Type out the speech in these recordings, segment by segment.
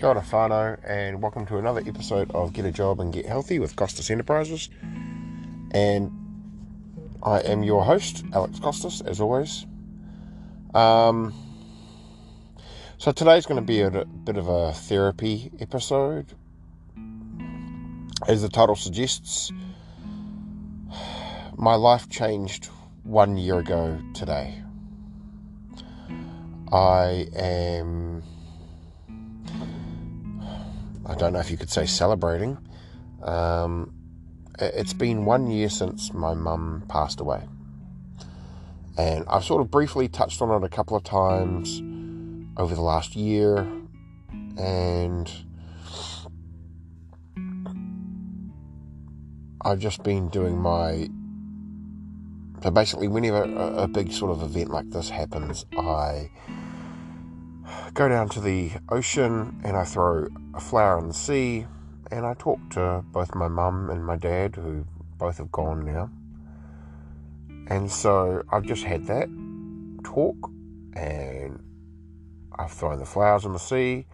Kia ora whānau, and welcome to another episode of Get a Job and Get Healthy with Costas Enterprises. And I am your host, Alex Costas, as always. Um, so today's going to be a bit of a therapy episode. As the title suggests, my life changed one year ago today. I am I don't know if you could say celebrating. Um, it's been one year since my mum passed away. And I've sort of briefly touched on it a couple of times over the last year. And I've just been doing my. So basically, whenever a, a big sort of event like this happens, I go down to the ocean and I throw a flower in the sea and I talk to both my mum and my dad, who both have gone now. And so I've just had that talk and I've thrown the flowers in the sea.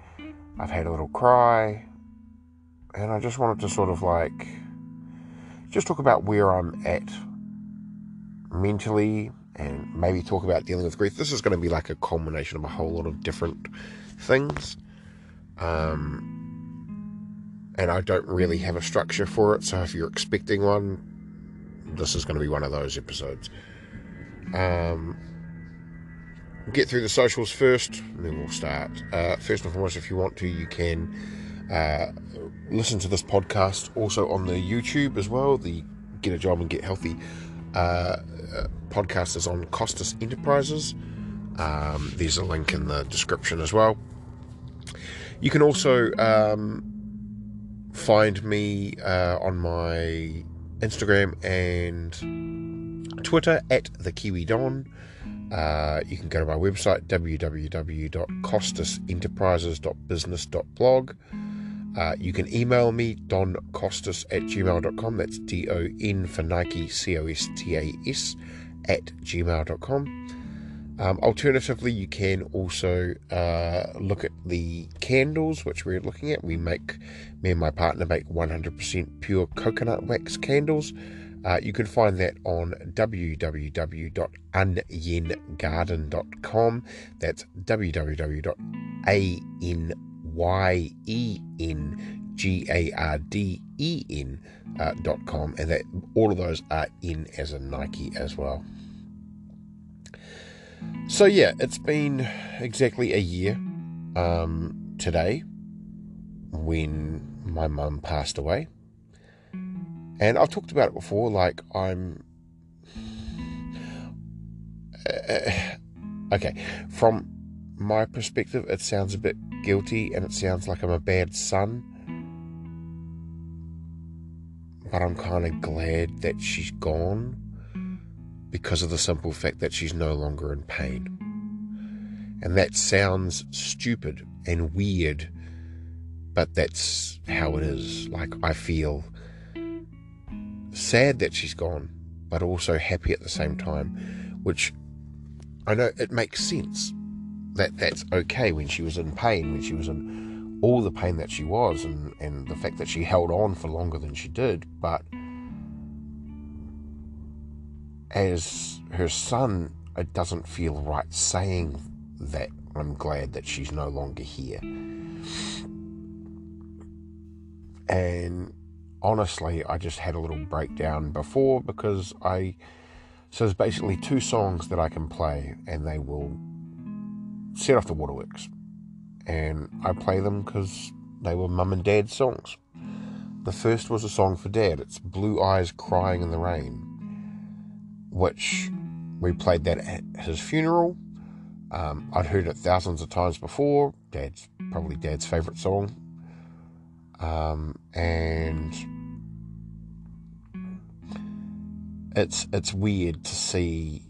I've had a little cry. And I just wanted to sort of like just talk about where I'm at mentally and maybe talk about dealing with grief. This is going to be like a culmination of a whole lot of different things. Um, and I don't really have a structure for it, so if you're expecting one, this is going to be one of those episodes. Um, get through the socials first, and then we'll start. Uh, first and foremost, if you want to, you can uh, listen to this podcast also on the YouTube as well. The Get a Job and Get Healthy uh, podcast is on Costas Enterprises. Um, there's a link in the description as well. You can also um, find me uh, on my Instagram and Twitter at the Kiwi Don. Uh, you can go to my website www.costasenterprises.business.blog. Uh, you can email me, doncostas at gmail.com. That's D O N for Nike, C O S T A S, at gmail.com. Um, alternatively, you can also uh, look at the candles which we're looking at. We make, me and my partner make 100% pure coconut wax candles. Uh, you can find that on www.anyengarden.com. That's www.a-n Y E N G A R D E N uh, dot com, and that all of those are in as a Nike as well. So yeah, it's been exactly a year um, today when my mum passed away, and I've talked about it before. Like I'm. Uh, okay, from my perspective, it sounds a bit guilty and it sounds like I'm a bad son. But I'm kind of glad that she's gone because of the simple fact that she's no longer in pain. And that sounds stupid and weird, but that's how it is. Like, I feel sad that she's gone, but also happy at the same time, which I know it makes sense that that's okay when she was in pain, when she was in all the pain that she was, and, and the fact that she held on for longer than she did. But as her son, it doesn't feel right saying that I'm glad that she's no longer here. And honestly, I just had a little breakdown before because I. So there's basically two songs that I can play, and they will set off the waterworks. And I play them because they were mum and dad's songs. The first was a song for dad. It's Blue Eyes Crying in the Rain, which we played that at his funeral. Um, I'd heard it thousands of times before. Dad's probably dad's favourite song. Um, and it's it's weird to see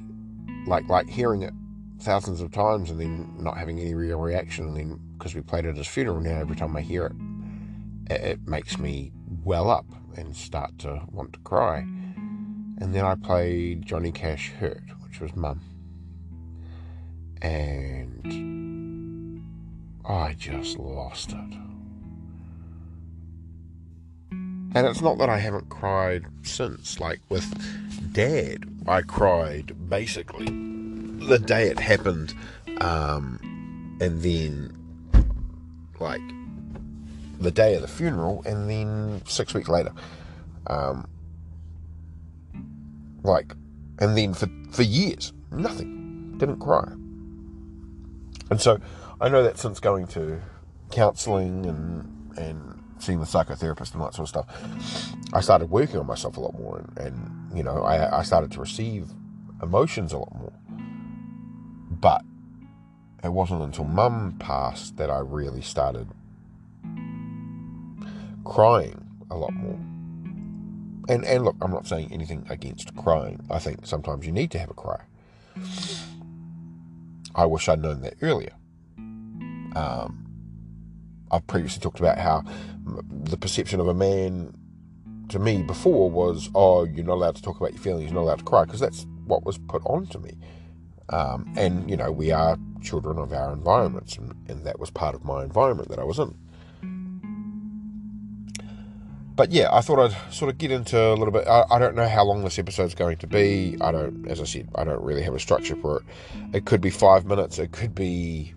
like like hearing it thousands of times and then not having any real reaction. And then because we played it at his funeral, now every time I hear it, it, it makes me well up and start to want to cry. And then I played Johnny Cash Hurt, which was Mum. And I just lost it. And it's not that I haven't cried since. Like with Dad, I cried basically the day it happened, um, and then like the day of the funeral, and then six weeks later, um, like, and then for for years, nothing, didn't cry. And so I know that since going to counselling and and seeing the psychotherapist and that sort of stuff, I started working on myself a lot more, and, and you know, I, I started to receive emotions a lot more. But it wasn't until Mum passed that I really started crying a lot more. And and look, I'm not saying anything against crying. I think sometimes you need to have a cry. I wish I'd known that earlier. Um, I've previously talked about how the perception of a man to me before was, oh, you're not allowed to talk about your feelings, you're not allowed to cry, because that's what was put onto me. Um, and, you know, we are children of our environments, and, and that was part of my environment that I was in. But yeah, I thought I'd sort of get into a little bit. I, I don't know how long this episode's going to be. I don't, as I said, I don't really have a structure for it. It could be five minutes, it could be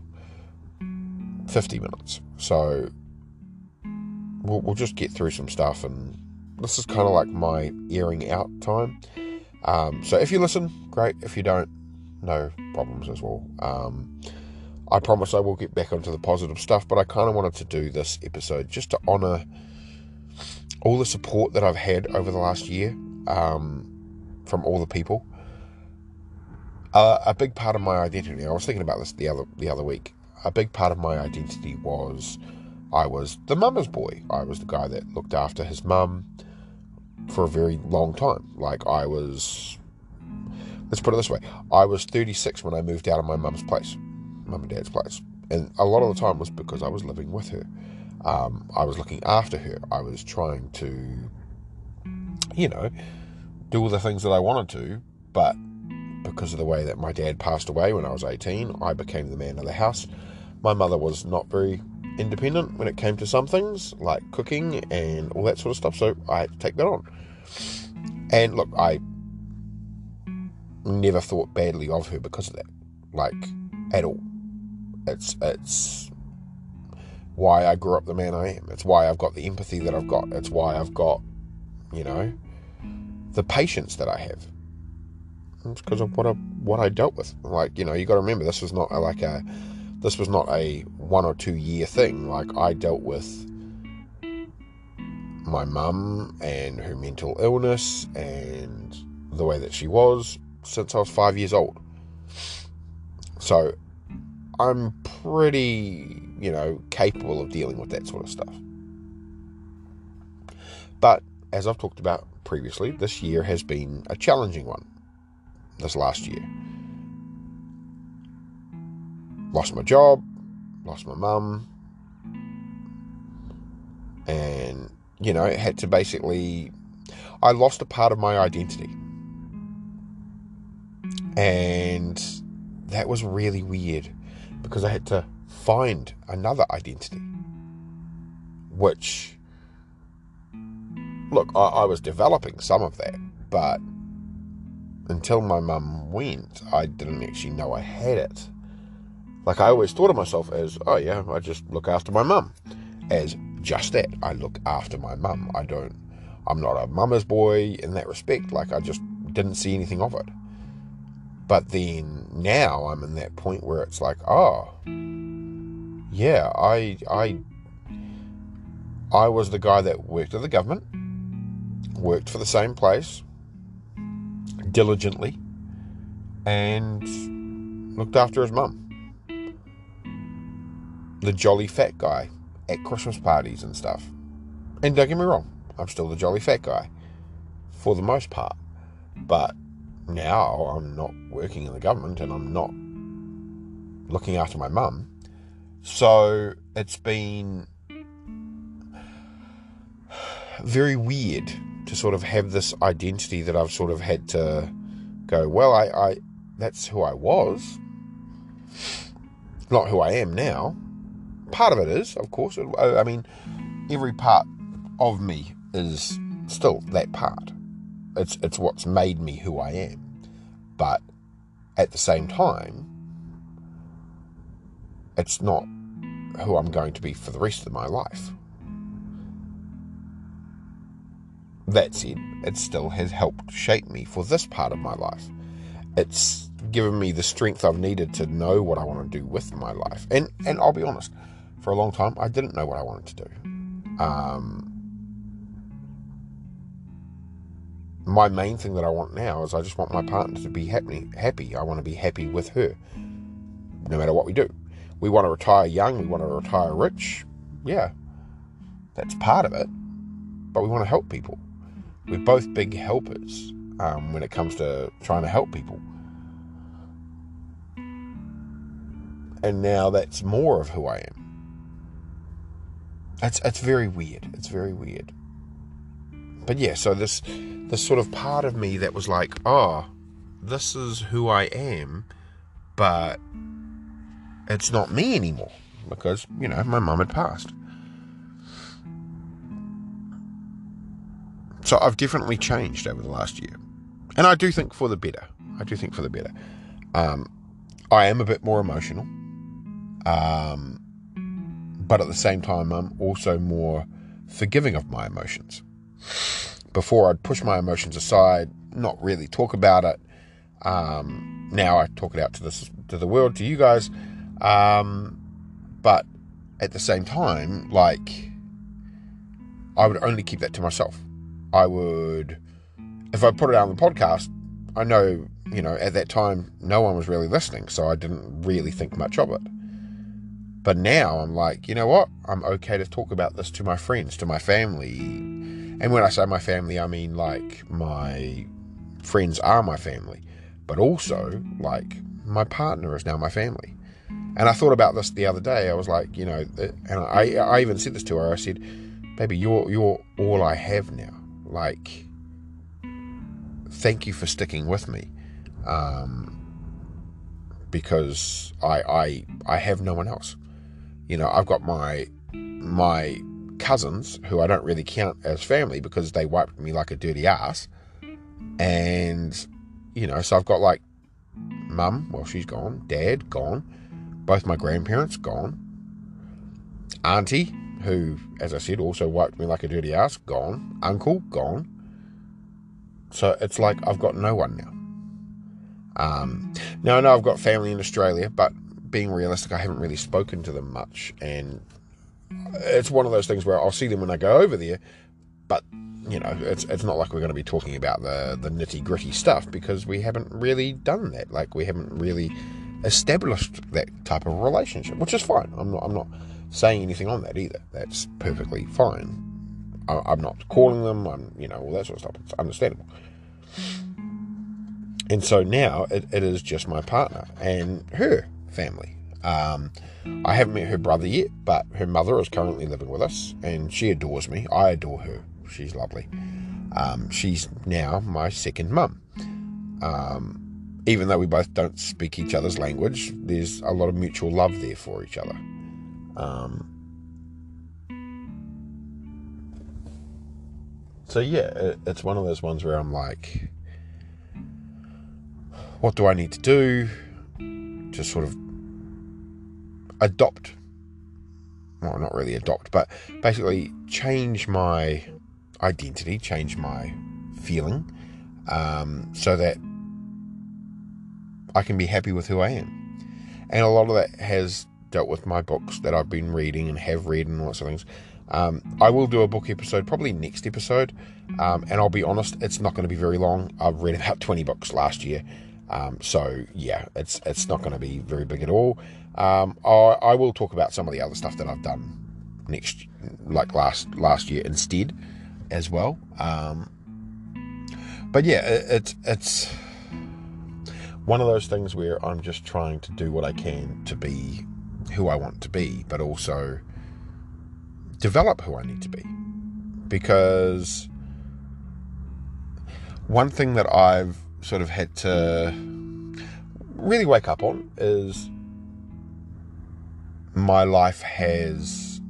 50 minutes. So we'll, we'll just get through some stuff, and this is kind of like my airing out time. Um, so if you listen, great. If you don't, no problems as well. Um, I promise I will get back onto the positive stuff, but I kind of wanted to do this episode just to honour all the support that I've had over the last year um, from all the people. Uh, a big part of my identity. I was thinking about this the other the other week a big part of my identity was I was the mama's boy. I was the guy that looked after his mum for a very long time. Like I was, let's put it this way: I was 36 when I moved out of my mum's place, mum and dad's place, and a lot of the time was because I was living with her. Um, I was looking after her. I was trying to, you know, do all the things that I wanted to, but because of the way that my dad passed away when I was 18, I became the man of the house my mother was not very independent when it came to some things like cooking and all that sort of stuff, so I had to take that on. And look, I never thought badly of her because of that, like at all. It's it's why I grew up the man I am. It's why I've got the empathy that I've got. It's why I've got, you know, the patience that I have. It's because of what I what I dealt with. Like you know, you got to remember this was not a, like a this was not a one or two year thing. Like I dealt with my mum and her mental illness and the way that she was since I was five years old. So I'm pretty, you know, capable of dealing with that sort of stuff. But as I've talked about previously, this year has been a challenging one. This last year lost my job, lost my mum, and you know, had to basically, I lost a part of my identity. And that was really weird because I had to find another identity. Which, look, I, I was developing some of that, but until my mum went, I didn't actually know I had it. Like I always thought of myself as, oh yeah, I just look after my mum. As just that. I look after my mum. I don't I'm not a mama's boy in that respect. Like I just didn't see anything of it. But then now I'm in that point where it's like, oh yeah, I I I was the guy that worked at the government, worked for the same place diligently, and looked after his mum the jolly fat guy at Christmas parties and stuff. And don't get me wrong, I'm still the jolly fat guy for the most part. But now I'm not working in the government and I'm not looking after my mum. So it's been very weird to sort of have this identity that I've sort of had to go, well, I, I that's who I was. Not who I am now part of it is, of course. I mean, every part of me is still that part. It's it's what's made me who I am. But at the same time, it's not who I'm going to be for the rest of my life. That said, it still has helped shape me for this part of my life. It's given me the strength I've needed to know what I want to do with my life. And and I'll be honest, for a long time I didn't know what I wanted to do. Um, my main thing that I want now is I just want my partner to be happy. Happy. I want to be happy with her, no matter what we do. We want to retire young. We want to retire rich. Yeah, that's part of it. But we want to help people. We're both big helpers um, when it comes to trying to help people. And now that's more of who I am. It's it's very weird. It's very weird. But yeah, so this this sort of part of me that was like, oh, this is who I am, but it's not me anymore because you know my mum had passed. So I've definitely changed over the last year. And I do think for the better. I do think for the better. Um, I am a bit more emotional. Um, but at the same time, I'm also more forgiving of my emotions. Before, I'd push my emotions aside, not really talk about it. Um, now I talk it out to this to the world, to you guys. Um, but at the same time, like I would only keep that to myself. I would, if I put it out on the podcast, I know, you know, at that time, no one was really listening, so I didn't really think much of it. But now I'm like, you know what? I'm okay to talk about this to my friends, to my family. And when I say my family, I mean like my friends are my family, but also like my partner is now my family. And I thought about this the other day. I was like, you know, and I, I even said this to her. I said, baby, you're, you're all I have now. Like, thank you for sticking with me. Um, because I, I, I have no one else. You know, I've got my, my cousins who I don't really count as family because they wiped me like a dirty ass. And, you know, so I've got like mum, well, she's gone, dad, gone, both my grandparents, gone, auntie, who, as I said, also wiped me like a dirty ass, gone. Uncle, gone. So it's like I've got no one now. Um, now I know I've got family in Australia, but being realistic, I haven't really spoken to them much, and it's one of those things where I'll see them when I go over there, but you know, it's it's not like we're going to be talking about the the nitty gritty stuff because we haven't really done that. Like we haven't really established that type of relationship, which is fine. I'm not I'm not saying anything on that either. That's perfectly fine. I, am not calling them. I'm, you know, all that sort of stuff. It's understandable. And so now it, it is just my partner and her family. Um, I haven't met her brother yet, but her mother is currently living with us, and she adores me. I adore her. She's lovely. Um, she's now my second mum. Um, even though we both don't speak each other's language, there's a lot of mutual love there for each other. Um, so yeah, it, it's one of those ones where I'm like, what do I need to do to sort of adopt? Well, not really adopt, but basically change my identity, change my feeling, um, so that I can be happy with who I am. And a lot of that has dealt with my books that I've been reading and have read and lots of things. Um, I will do a book episode probably next episode, um, and I'll be honest, it's not going to be very long. I've read about 20 books last year, um, so yeah, it's it's not going to be very big at all. Um, I, I, will talk about some of the other stuff that I've done next, like last last year instead, as well. Um, but yeah, it, it's it's one of those things where I'm just trying to do what I can to be who I want to be, but also develop who I need to be. Because one thing that I've sort of had to really wake up on is my life has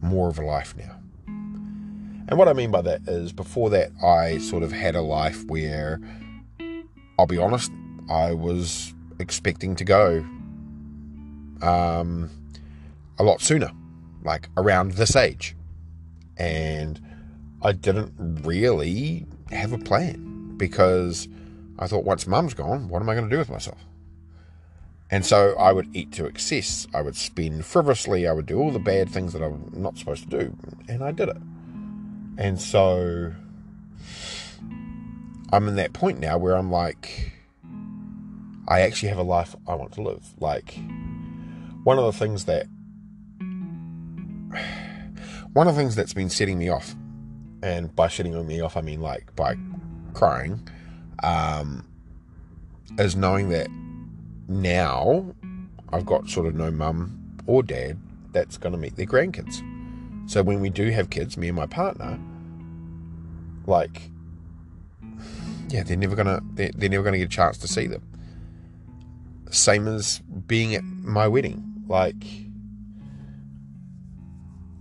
more of a life now. And what I mean by that is before that, I sort of had a life where, I'll be honest, I was expecting to go um, a lot sooner, like around this age. And I didn't really have a plan because I thought once mum's gone, what am I going to do with myself? And so I would eat to excess. I would spend frivolously. I would do all the bad things that I'm not supposed to do. And I did it. And so I'm in that point now where I'm like, I actually have a life I want to live. Like, one of the things that one of the things that's been setting me off, and by setting me off I mean like by crying, um, knowing that now I've got sort of no mum or dad that's going to meet their grandkids. So when we do have kids, me and my partner, like, yeah, they're never gonna they're, they're never gonna get a chance to see them. Same as being at my wedding like,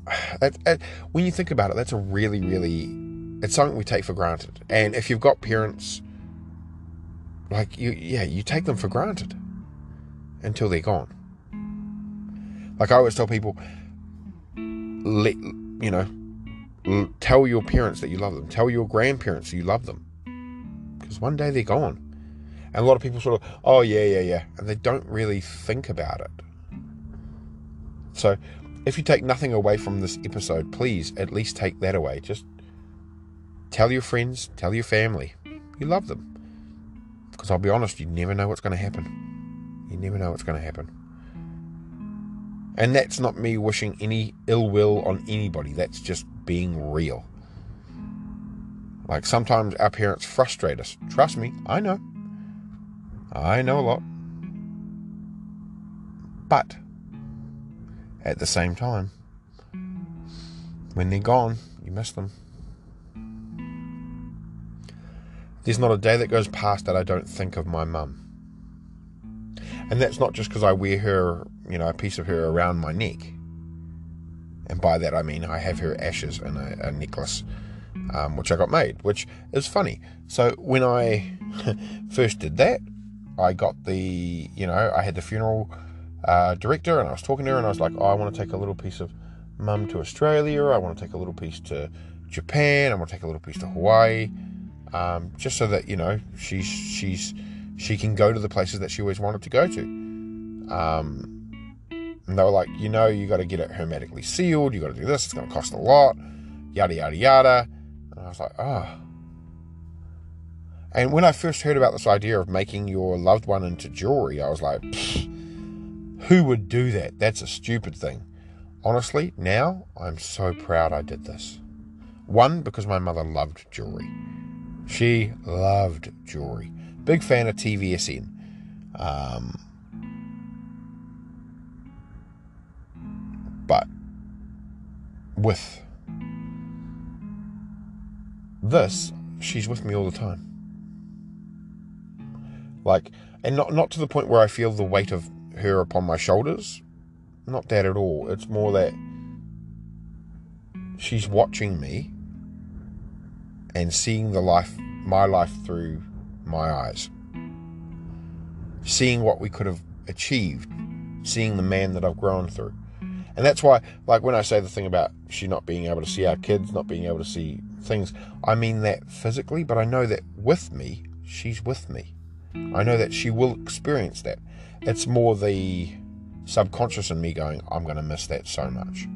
that, that, when you think about it, that's a really, really, it's something we take for granted. And if you've got parents, like you, yeah, you take them for granted until they're gone. Like I always tell people, let you know, tell your parents that you love them. Tell your grandparents you love them, because one day they're gone. And a lot of people sort of, oh yeah, yeah, yeah, and they don't really think about it. So, if you take nothing away from this episode, please at least take that away. Just tell your friends, tell your family you love them. Because I'll be honest, you never know what's going to happen. You never know what's going to happen. And that's not me wishing any ill will on anybody, that's just being real. Like sometimes our parents frustrate us. Trust me, I know. I know a lot. But at the same time. When they're gone, you miss them. There's not a day that goes past that I don't think of my mum. And that's not just because I wear her, you know, a piece of her around my neck. And by that I mean I have her ashes in a, a necklace, um, which I got made, which is funny. So when I first did that, I got the, you know, I had the funeral uh, director, and I was talking to her, and I was like, oh, I want to take a little piece of mum to Australia. I want to take a little piece to Japan. I want to take a little piece to Hawaii, um, just so that you know she's she's she can go to the places that she always wanted to go to. Um, and they were like, you know, you got to get it hermetically sealed. You got to do this. It's going to cost a lot. Yada yada yada. And I was like, oh. And when I first heard about this idea of making your loved one into jewelry, I was like, who would do that? That's a stupid thing. Honestly, now I'm so proud I did this. One, because my mother loved jewelry. She loved jewelry. Big fan of TVSN. Um, but with this, she's with me all the time. Like, and not not to the point where I feel the weight of her upon my shoulders. Not that at all. It's more that she's watching me and seeing the life, my life through my eyes. Seeing what we could have achieved, seeing the man that I've grown through. And that's why, like when I say the thing about she not being able to see our kids, not being able to see things, I mean that physically, but I know that with me, she's with me. I know that she will experience that. It's more the subconscious in me going, I'm going to miss that so much.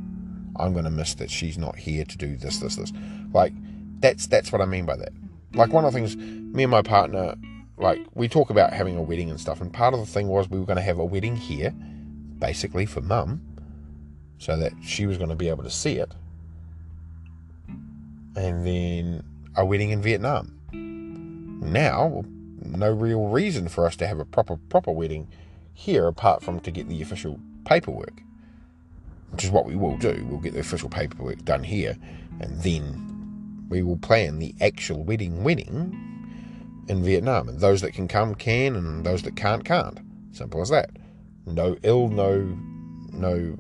I'm going to miss that she's not here to do this, this, this. Like, that's that's what I mean by that. Like, one of the things, me and my partner, like, we talk about having a wedding and stuff, and part of the thing was we were going to have a wedding here, basically for mum, so that she was going to be able to see it, and then a wedding in Vietnam. Now, no real reason for us to have a proper proper wedding here apart from to get the official paperwork, which is what we will do. We'll get the official paperwork done here, and then we will plan the actual wedding wedding in Vietnam. And those that can come can, and those that can't can't. Simple as that. No ill, no no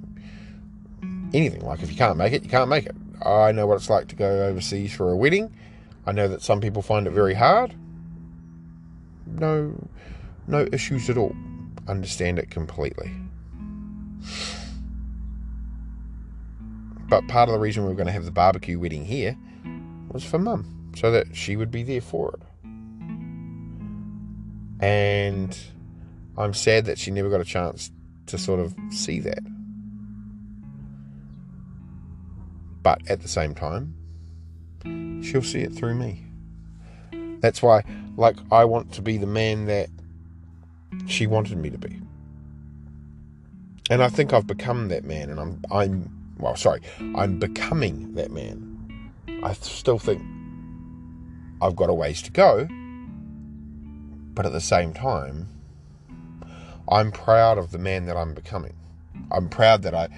anything. Like if you can't make it, you can't make it. I know what it's like to go overseas for a wedding. I know that some people find it very hard. No, no issues at all. Understand it completely. But part of the reason we're going to have the barbecue wedding here was for mum, so that she would be there for it. And I'm sad that she never got a chance to sort of see that. But at the same time, she'll see it through me. That's why, like, I want to be the man that she wanted me to be. And I think I've become that man, and I'm, I'm, well, sorry, I'm becoming that man. I still think I've got a ways to go, but at the same time, I'm proud of the man that I'm becoming. I'm proud that I,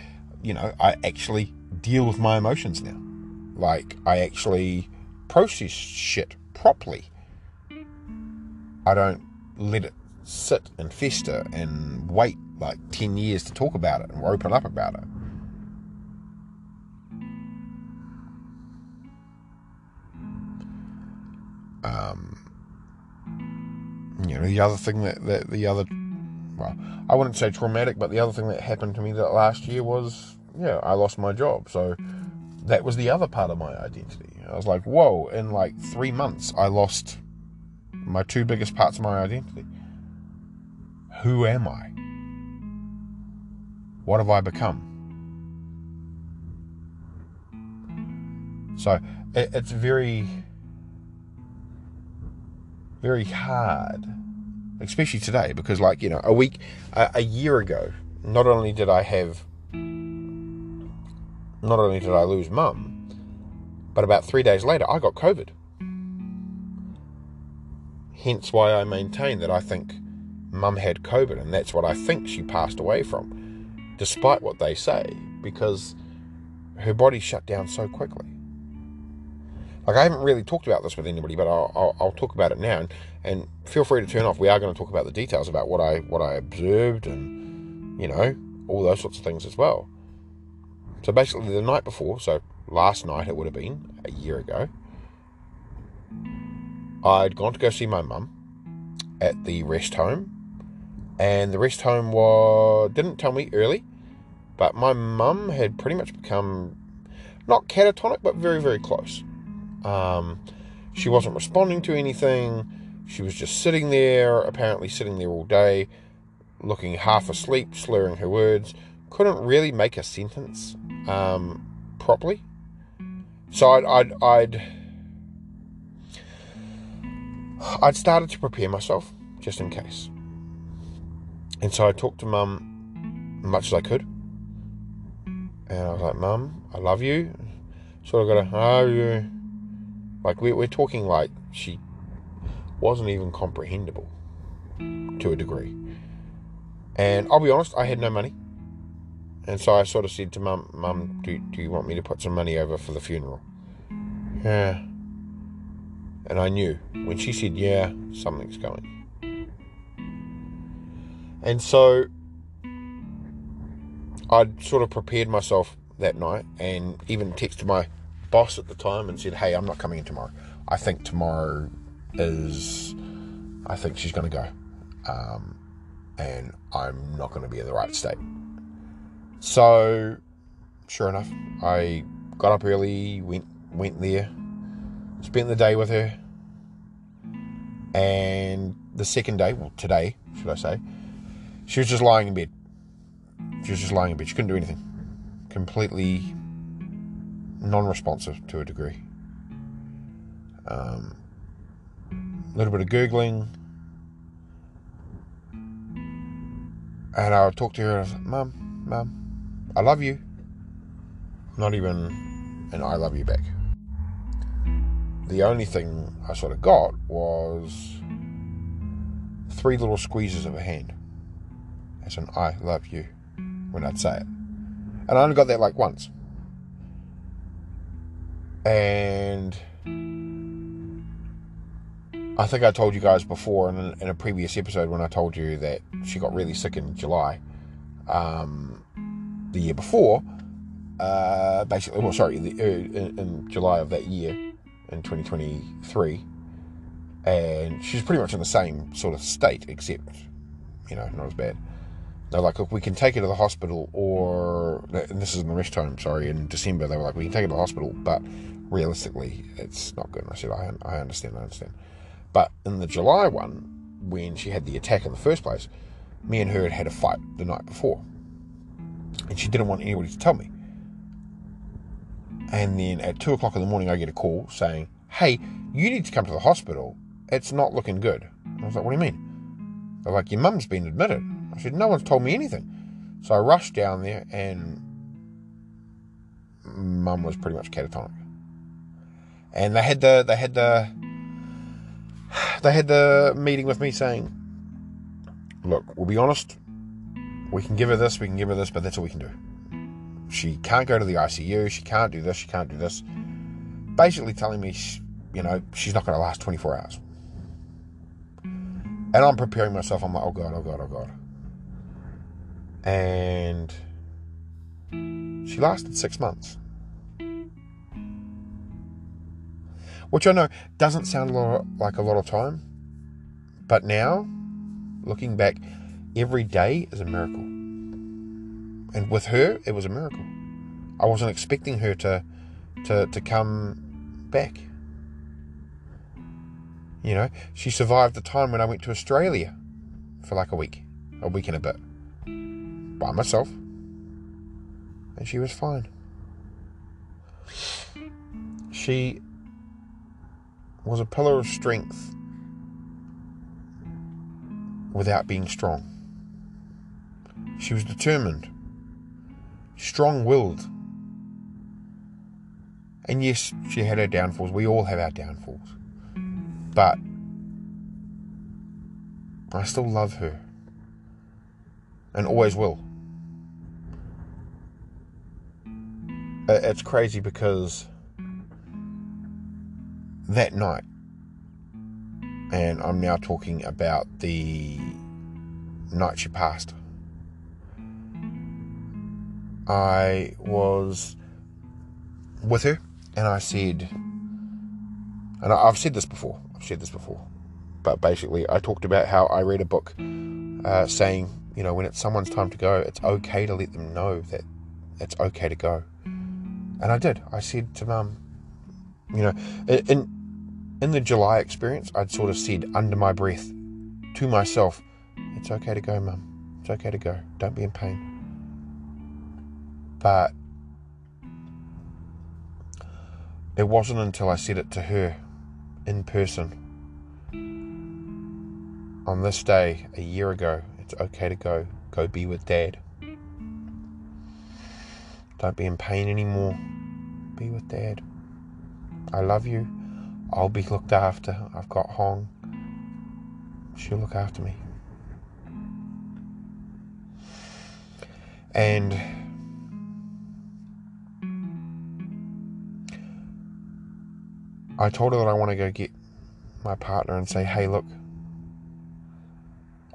you know, I actually deal with my emotions now. Like, I actually process shit properly. I don't let it sit and fester and wait like 10 years to talk about it and open up about it. Um, you know, the other thing that, that the other, well, I wouldn't say traumatic, but the other thing that happened to me that last year was, yeah, I lost my job. So that was the other part of my identity. I was like, whoa, in like three months, I lost my two biggest parts of my identity. Who am I? What have I become? So it, it's very, very hard, especially today, because, like, you know, a week, a, a year ago, not only did I have, not only did I lose mum, but about three days later, I got COVID. Hence why I maintain that I think mum had COVID, and that's what I think she passed away from, despite what they say, because her body shut down so quickly. Like I haven't really talked about this with anybody, but I'll, I'll, I'll talk about it now, and, and feel free to turn off. We are going to talk about the details about what I what I observed, and you know all those sorts of things as well. So basically, the night before, so last night it would have been a year ago, I'd gone to go see my mum at the rest home and the rest home was didn't tell me early, but my mum had pretty much become not catatonic, but very very close. Um, she wasn't responding to anything. She was just sitting there, apparently sitting there all day, looking half asleep, slurring her words. Couldn't really make a sentence um, properly. So I'd, I'd, I'd, I'd started to prepare myself just in case. And so I talked to mum much as I could. And I was like, Mum, I love you. Sort of got a, oh, you. Like, we're, we're talking like she wasn't even comprehensible to a degree. And I'll be honest, I had no money. And so I sort of said to Mum, Mum, do, do you want me to put some money over for the funeral? Yeah. And I knew when she said, yeah, something's going. And so I'd sort of prepared myself that night and even texted my boss at the time and said, Hey, I'm not coming in tomorrow. I think tomorrow is, I think she's going to go. Um, and I'm not going to be in the right state. So, sure enough, I got up early, went went there, spent the day with her, and the second day, well, today, should I say, she was just lying in bed. She was just lying in bed. She couldn't do anything. Completely non responsive to a degree. Um, a little bit of gurgling. And I would talk to her Mum, Mum, I love you. Not even an I love you back. The only thing I sort of got was three little squeezes of a hand as an I love you when I'd say it. And I only got that like once. And I think I told you guys before in a, in a previous episode when I told you that she got really sick in July. Um, the year before, uh, basically, well, sorry, the, uh, in, in July of that year, in 2023, and she's pretty much in the same sort of state, except, you know, not as bad. They're like, look, we can take her to the hospital, or and this is in the rest home. Sorry, in December they were like, we can take her to the hospital, but realistically, it's not good. And I said, I, I understand, I understand. But in the July one, when she had the attack in the first place, me and her had had a fight the night before, and she didn't want anybody to tell me. And then at two o'clock in the morning, I get a call saying, "Hey, you need to come to the hospital. It's not looking good." I was like, "What do you mean?" They're like, "Your mum's been admitted." I said, "No one's told me anything." So I rushed down there, and mum was pretty much catatonic. And they had the they had the they had the meeting with me saying, "Look, we'll be honest. We can give her this, we can give her this, but that's all we can do. She can't go to the ICU. She can't do this. She can't do this." Basically, telling me, you know, she's not going to last 24 hours. And I'm preparing myself. I'm like, oh god, oh god, oh god. And she lasted six months. which I know doesn't sound a lot, like a lot of time, but now, looking back, every day is a miracle. And with her, it was a miracle. I wasn't expecting her to to to come back. You know, she survived the time when I went to Australia for like a week, a week and a bit, by myself, and she was fine. She was a pillar of strength without being strong. She was determined, strong willed. And yes, she had her downfalls. We all have our downfalls. But I still love her. And always will. It's crazy because that night, and I'm now talking about the night she passed, I was with her and I said, and I've said this before, I've said this before, but basically I talked about how I read a book uh, saying, you know, when it's someone's time to go, it's okay to let them know that it's okay to go. And I did. I said to mum, you know, in in the July experience, I'd sort of said under my breath to myself, It's okay to go, mum. It's okay to go. Don't be in pain. But it wasn't until I said it to her in person on this day a year ago, it's okay to go. Go be with dad. Don't be in pain anymore. Be with dad. I love you. I'll be looked after. I've got Hong. She'll look after me. And I told her that I want to go get my partner and say, hey, look,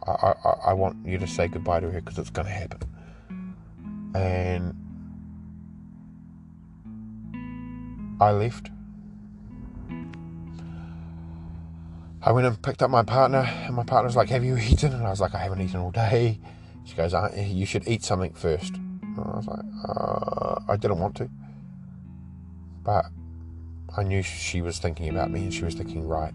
I, I, I want you to say goodbye to her because it's going to happen. And I left I went and picked up my partner, and my partner was like, Have you eaten? And I was like, I haven't eaten all day. She goes, You should eat something first. And I was like, uh, I didn't want to. But I knew she was thinking about me and she was thinking right.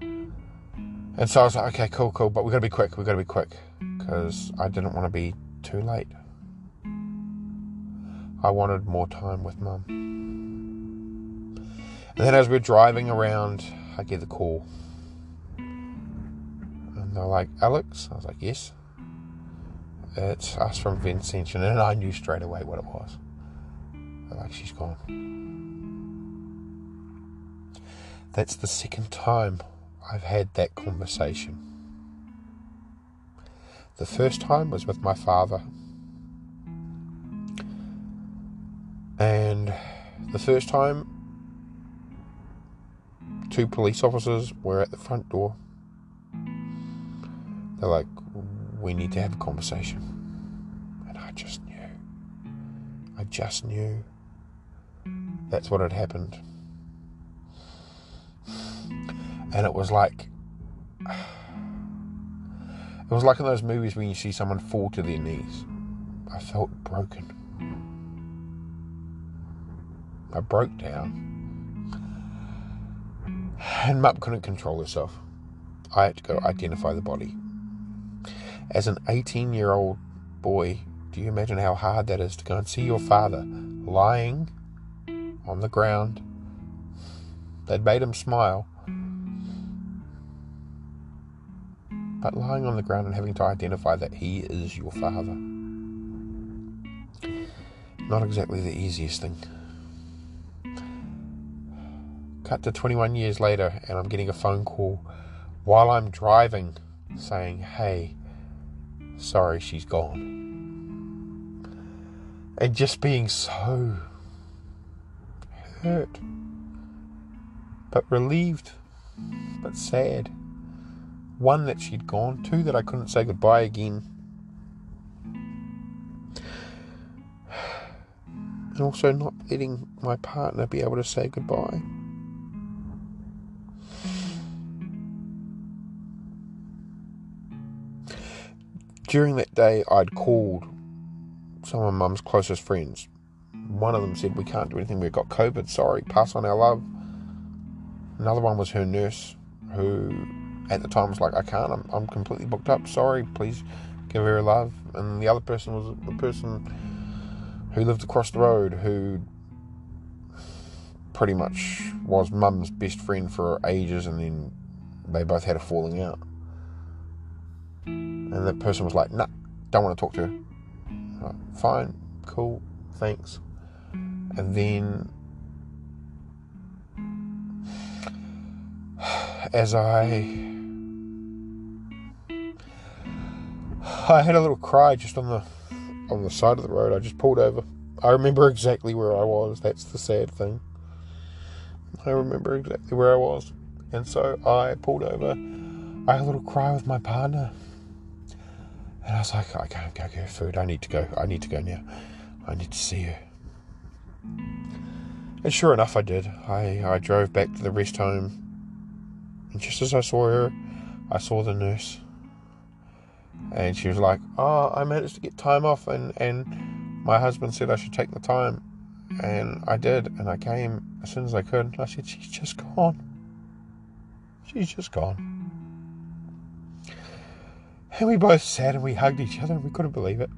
And so I was like, okay, cool, cool, but we've got to be quick, we've got to be quick because I didn't want to be too late. I wanted more time with mum. And then as we're driving around, I get the call And they're like, Alex? I was like, yes. It's us from Vincentian. And I knew straight away what it was. They're like, she's gone. That's the second time I've had that conversation. The first time was with my father. And the first time, two police officers were at the front door they're like, we need to have a conversation. And I just knew. I just knew that's what had happened. And it was like it was like in those movies when you see someone fall to their knees. I felt broken. I broke down. And Mum couldn't control herself. I had to go identify the body. As an 18 year old boy, do you imagine how hard that is to go and see your father lying on the ground? They'd made him smile. But lying on the ground and having to identify that he is your father. Not exactly the easiest thing. Cut to 21 years later, and I'm getting a phone call while I'm driving saying, Hey, sorry, she's gone. And just being so hurt, but relieved, but sad. One, that she'd gone. Two, that I couldn't say goodbye again. And also not letting my partner be able to say goodbye. During that day, I'd called some of mum's closest friends. One of them said, We can't do anything, we've got COVID, sorry, pass on our love. Another one was her nurse, who at the time was like, I can't, I'm, I'm completely booked up, sorry, please give her a love. And the other person was the person who lived across the road, who pretty much was mum's best friend for ages, and then they both had a falling out. And that person was like, nah, don't want to talk to her. Like, Fine, cool, thanks. And then as I I had a little cry just on the on the side of the road. I just pulled over. I remember exactly where I was. That's the sad thing. I remember exactly where I was. And so I pulled over. I had a little cry with my partner. And I was like, I can't go get food. I need to go. I need to go now. I need to see her. And sure enough, I did. I, I drove back to the rest home. And just as I saw her, I saw the nurse. And she was like, Oh, I managed to get time off. And, and my husband said I should take the time. And I did. And I came as soon as I could. I said, She's just gone. She's just gone. And we both sat and we hugged each other and we couldn't believe it.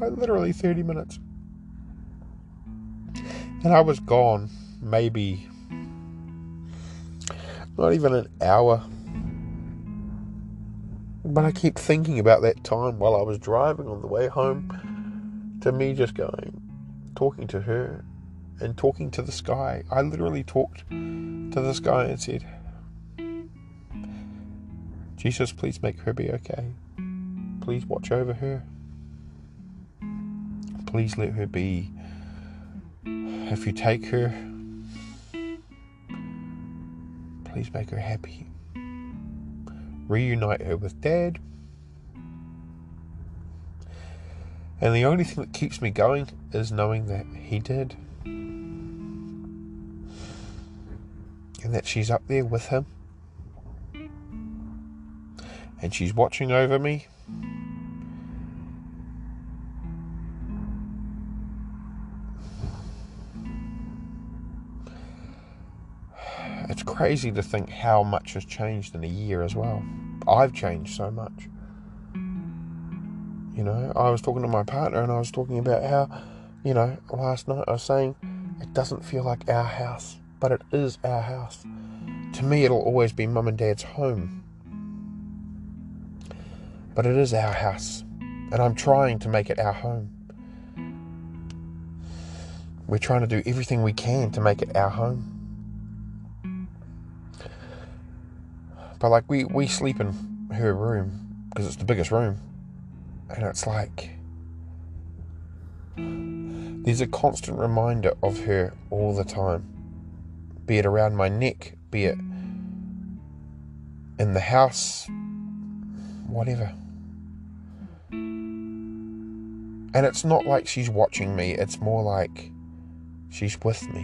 Like literally 30 minutes. And I was gone, maybe not even an hour. But I keep thinking about that time while I was driving on the way home to me just going, talking to her and talking to the sky. I literally talked to the sky and said, Jesus, please make her be okay. Please watch over her. Please let her be. If you take her, please make her happy. Reunite her with Dad. And the only thing that keeps me going is knowing that he did. And that she's up there with him and she's watching over me. It's crazy to think how much has changed in a year as well. I've changed so much. You know, I was talking to my partner and I was talking about how, you know, last night I was saying it doesn't feel like our house, but it is our house. To me, it'll always be mum and dad's home but it is our house, and I'm trying to make it our home. We're trying to do everything we can to make it our home. But like we we sleep in her room because it's the biggest room, and it's like there's a constant reminder of her all the time, be it around my neck, be it in the house, whatever. And it's not like she's watching me, it's more like she's with me.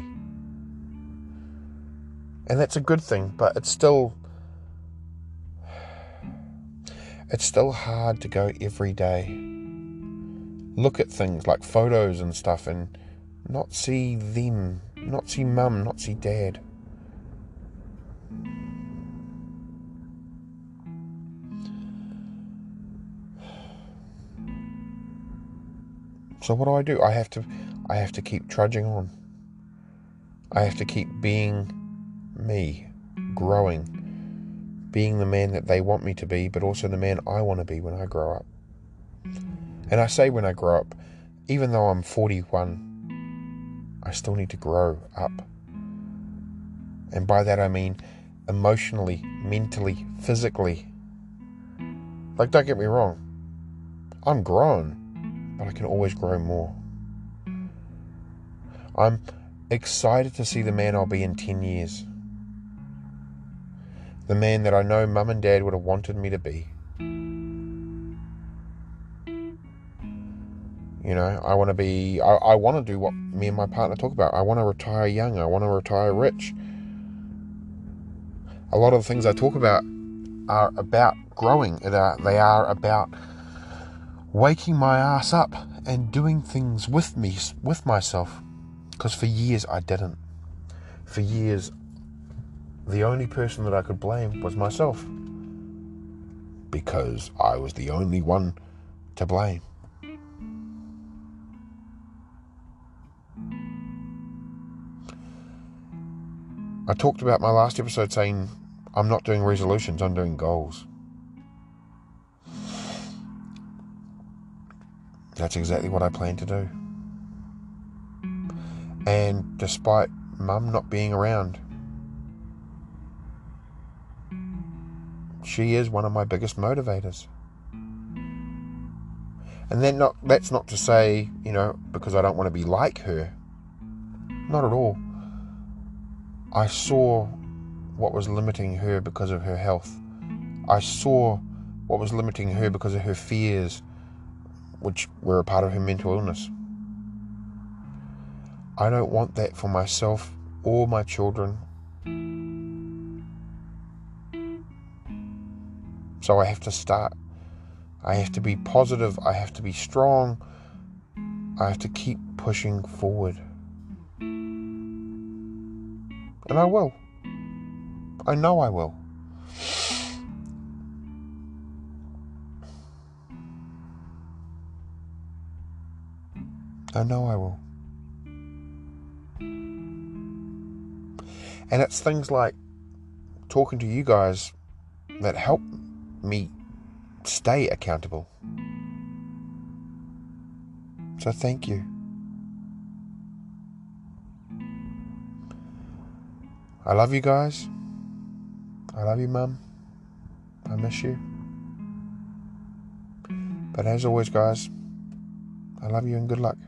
And that's a good thing, but it's still it's still hard to go every day. Look at things like photos and stuff and not see them, not see mum, not see dad. So what do I do? I have to I have to keep trudging on. I have to keep being me, growing, being the man that they want me to be, but also the man I want to be when I grow up. And I say when I grow up, even though I'm 41, I still need to grow up. And by that I mean emotionally, mentally, physically. Like, don't get me wrong, I'm grown but I can always grow more. I'm excited to see the man I'll be in 10 years. The man that I know mum and dad would have wanted me to be. You know, I want to be, I, I want to do what me and my partner talk about. I want to retire young. I want to retire rich. A lot of the things I talk about are about growing. They are about waking my ass up and doing things with me, with myself. Because for years I didn't. For years, the only person that I could blame was myself. Because I was the only one to blame. I talked about my last episode saying I'm not doing resolutions, I'm doing goals. That's exactly what I plan to do. And despite mum not being around, she is one of my biggest motivators. And then not that's not to say, you know, because I don't want to be like her. Not at all. I saw what was limiting her because of her health. I saw what was limiting her because of her fears which were a part of her mental illness. I don't want that for myself or my children. So I have to start. I have to be positive. I have to be strong. I have to keep pushing forward. And I will. I know I will. I know I will. And it's things like talking to you guys that help me stay accountable. So thank you. I love you guys. I love you, Mum. I miss you. But as always, guys, I love you and good luck.